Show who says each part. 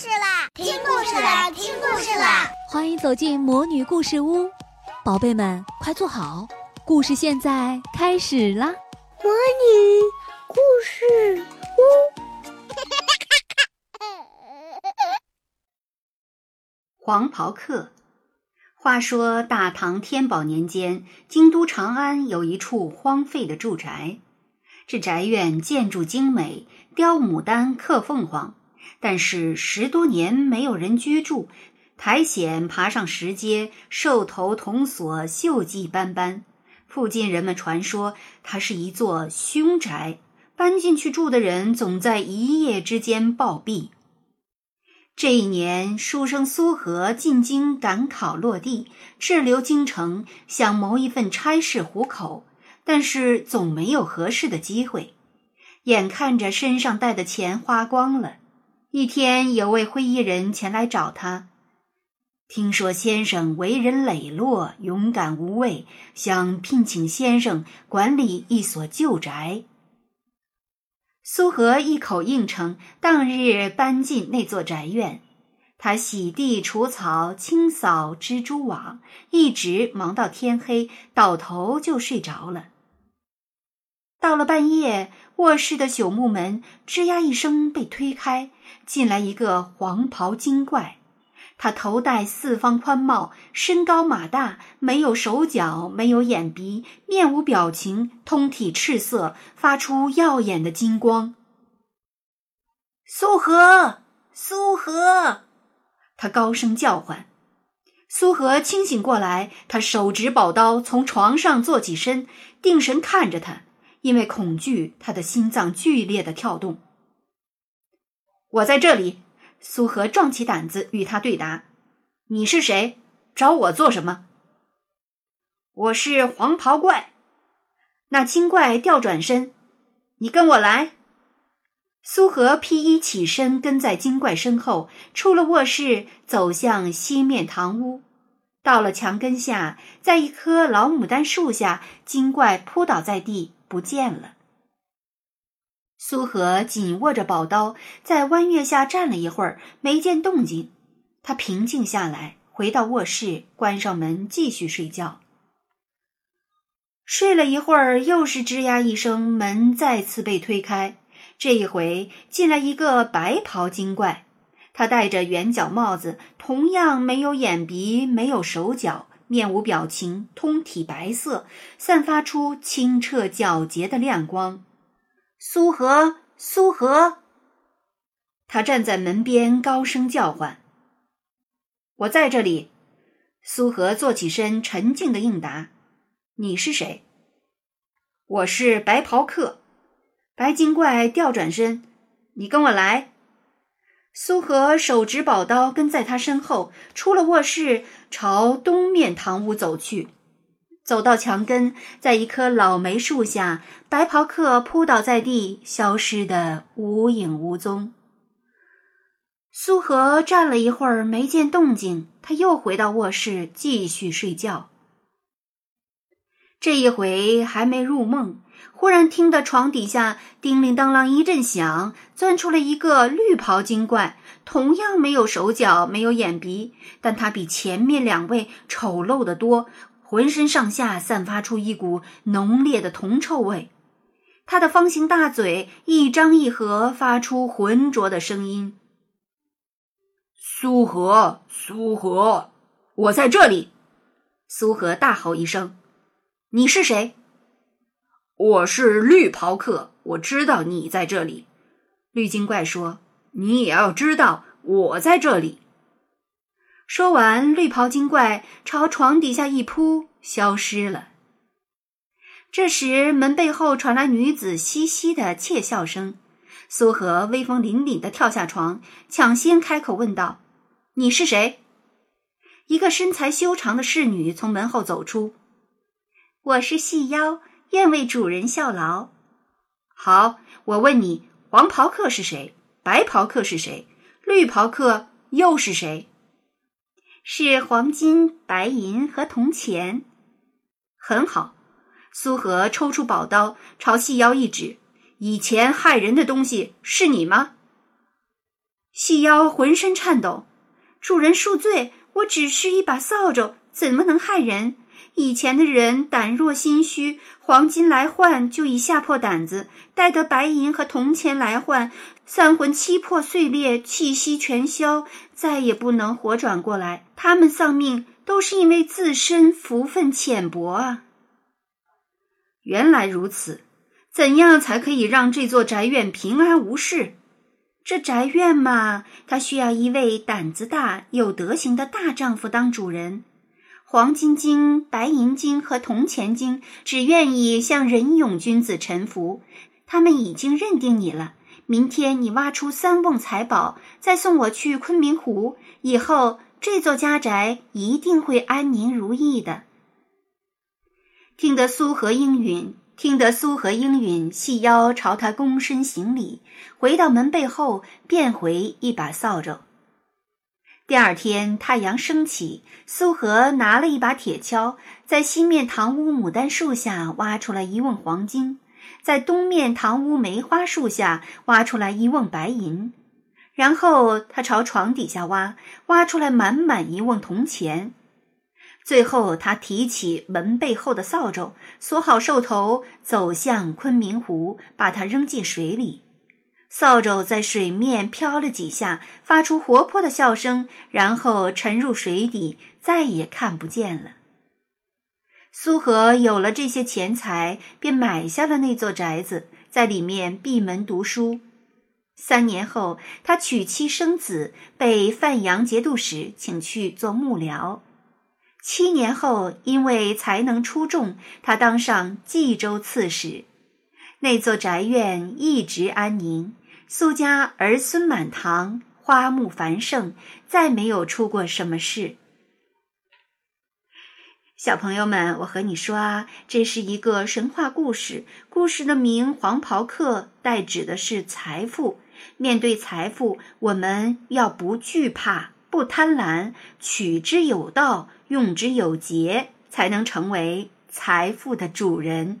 Speaker 1: 事啦！听故事啦！听故事啦！
Speaker 2: 欢迎走进魔女故事屋，宝贝们快坐好，故事现在开始啦！
Speaker 3: 魔女故事屋，
Speaker 4: 黄袍客。话说大唐天宝年间，京都长安有一处荒废的住宅，这宅院建筑精美，雕牡丹，刻凤凰。但是十多年没有人居住，苔藓爬上石阶，兽头铜锁锈迹斑斑。附近人们传说它是一座凶宅，搬进去住的人总在一夜之间暴毙。这一年，书生苏和进京赶考落地，滞留京城，想谋一份差事糊口，但是总没有合适的机会。眼看着身上带的钱花光了。一天，有位灰衣人前来找他，听说先生为人磊落、勇敢无畏，想聘请先生管理一所旧宅。苏和一口应承，当日搬进那座宅院。他洗地、除草、清扫蜘蛛网，一直忙到天黑，倒头就睡着了。到了半夜，卧室的朽木门吱呀一声被推开。进来一个黄袍精怪，他头戴四方宽帽，身高马大，没有手脚，没有眼鼻，面无表情，通体赤色，发出耀眼的金光。苏和，苏和，他高声叫唤。苏和清醒过来，他手执宝刀，从床上坐起身，定神看着他，因为恐惧，他的心脏剧烈的跳动。我在这里，苏和壮起胆子与他对答：“你是谁？找我做什么？”“我是黄袍怪。”那精怪调转身：“你跟我来。”苏和披衣起身，跟在精怪身后，出了卧室，走向西面堂屋。到了墙根下，在一棵老牡丹树下，精怪扑倒在地，不见了。苏和紧握着宝刀，在弯月下站了一会儿，没见动静。他平静下来，回到卧室，关上门，继续睡觉。睡了一会儿，又是吱呀一声，门再次被推开。这一回进来一个白袍精怪，他戴着圆角帽子，同样没有眼鼻，没有手脚，面无表情，通体白色，散发出清澈皎洁的亮光。苏和，苏和，他站在门边，高声叫唤：“我在这里。”苏和坐起身，沉静的应答：“你是谁？”“我是白袍客。”白金怪调转身：“你跟我来。”苏和手执宝刀，跟在他身后，出了卧室，朝东面堂屋走去。走到墙根，在一棵老梅树下，白袍客扑倒在地，消失的无影无踪。苏和站了一会儿，没见动静，他又回到卧室继续睡觉。这一回还没入梦，忽然听得床底下叮铃当啷一阵响，钻出了一个绿袍精怪，同样没有手脚，没有眼鼻，但他比前面两位丑陋的多。浑身上下散发出一股浓烈的铜臭味，他的方形大嘴一张一合，发出浑浊的声音：“
Speaker 5: 苏和，苏和，我在这里！”
Speaker 4: 苏和大吼一声：“你是谁？”“
Speaker 5: 我是绿袍客，我知道你在这里。”
Speaker 4: 绿精怪说：“
Speaker 5: 你也要知道我在这里。”
Speaker 4: 说完，绿袍精怪朝床底下一扑，消失了。这时，门背后传来女子嘻嘻的窃笑声。苏和威风凛凛的跳下床，抢先开口问道：“你是谁？”一个身材修长的侍女从门后走出：“我是细腰，愿为主人效劳。”“好，我问你，黄袍客是谁？白袍客是谁？绿袍客又是谁？”是黄金、白银和铜钱，很好。苏和抽出宝刀，朝细腰一指：“以前害人的东西是你吗？”细腰浑身颤抖。主人恕罪，我只是一把扫帚，怎么能害人？以前的人胆弱心虚，黄金来换就已吓破胆子；待得白银和铜钱来换，三魂七魄碎裂，气息全消，再也不能活转过来。他们丧命都是因为自身福分浅薄啊！原来如此，怎样才可以让这座宅院平安无事？这宅院嘛，它需要一位胆子大、有德行的大丈夫当主人。黄金经、白银经和铜钱经只愿意向仁勇君子臣服。他们已经认定你了。明天你挖出三瓮财宝，再送我去昆明湖，以后这座家宅一定会安宁如意的。听得苏和应允。听得苏和应允，细腰朝他躬身行礼，回到门背后，变回一把扫帚。第二天太阳升起，苏和拿了一把铁锹，在西面堂屋牡丹树下挖出来一瓮黄金，在东面堂屋梅花树下挖出来一瓮白银，然后他朝床底下挖，挖出来满满一瓮铜钱。最后，他提起门背后的扫帚，锁好兽头，走向昆明湖，把它扔进水里。扫帚在水面飘了几下，发出活泼的笑声，然后沉入水底，再也看不见了。苏和有了这些钱财，便买下了那座宅子，在里面闭门读书。三年后，他娶妻生子，被范阳节度使请去做幕僚。七年后，因为才能出众，他当上冀州刺史。那座宅院一直安宁，苏家儿孙满堂，花木繁盛，再没有出过什么事。小朋友们，我和你说啊，这是一个神话故事，故事的名《黄袍客》，代指的是财富。面对财富，我们要不惧怕，不贪婪，取之有道。用之有节，才能成为财富的主人。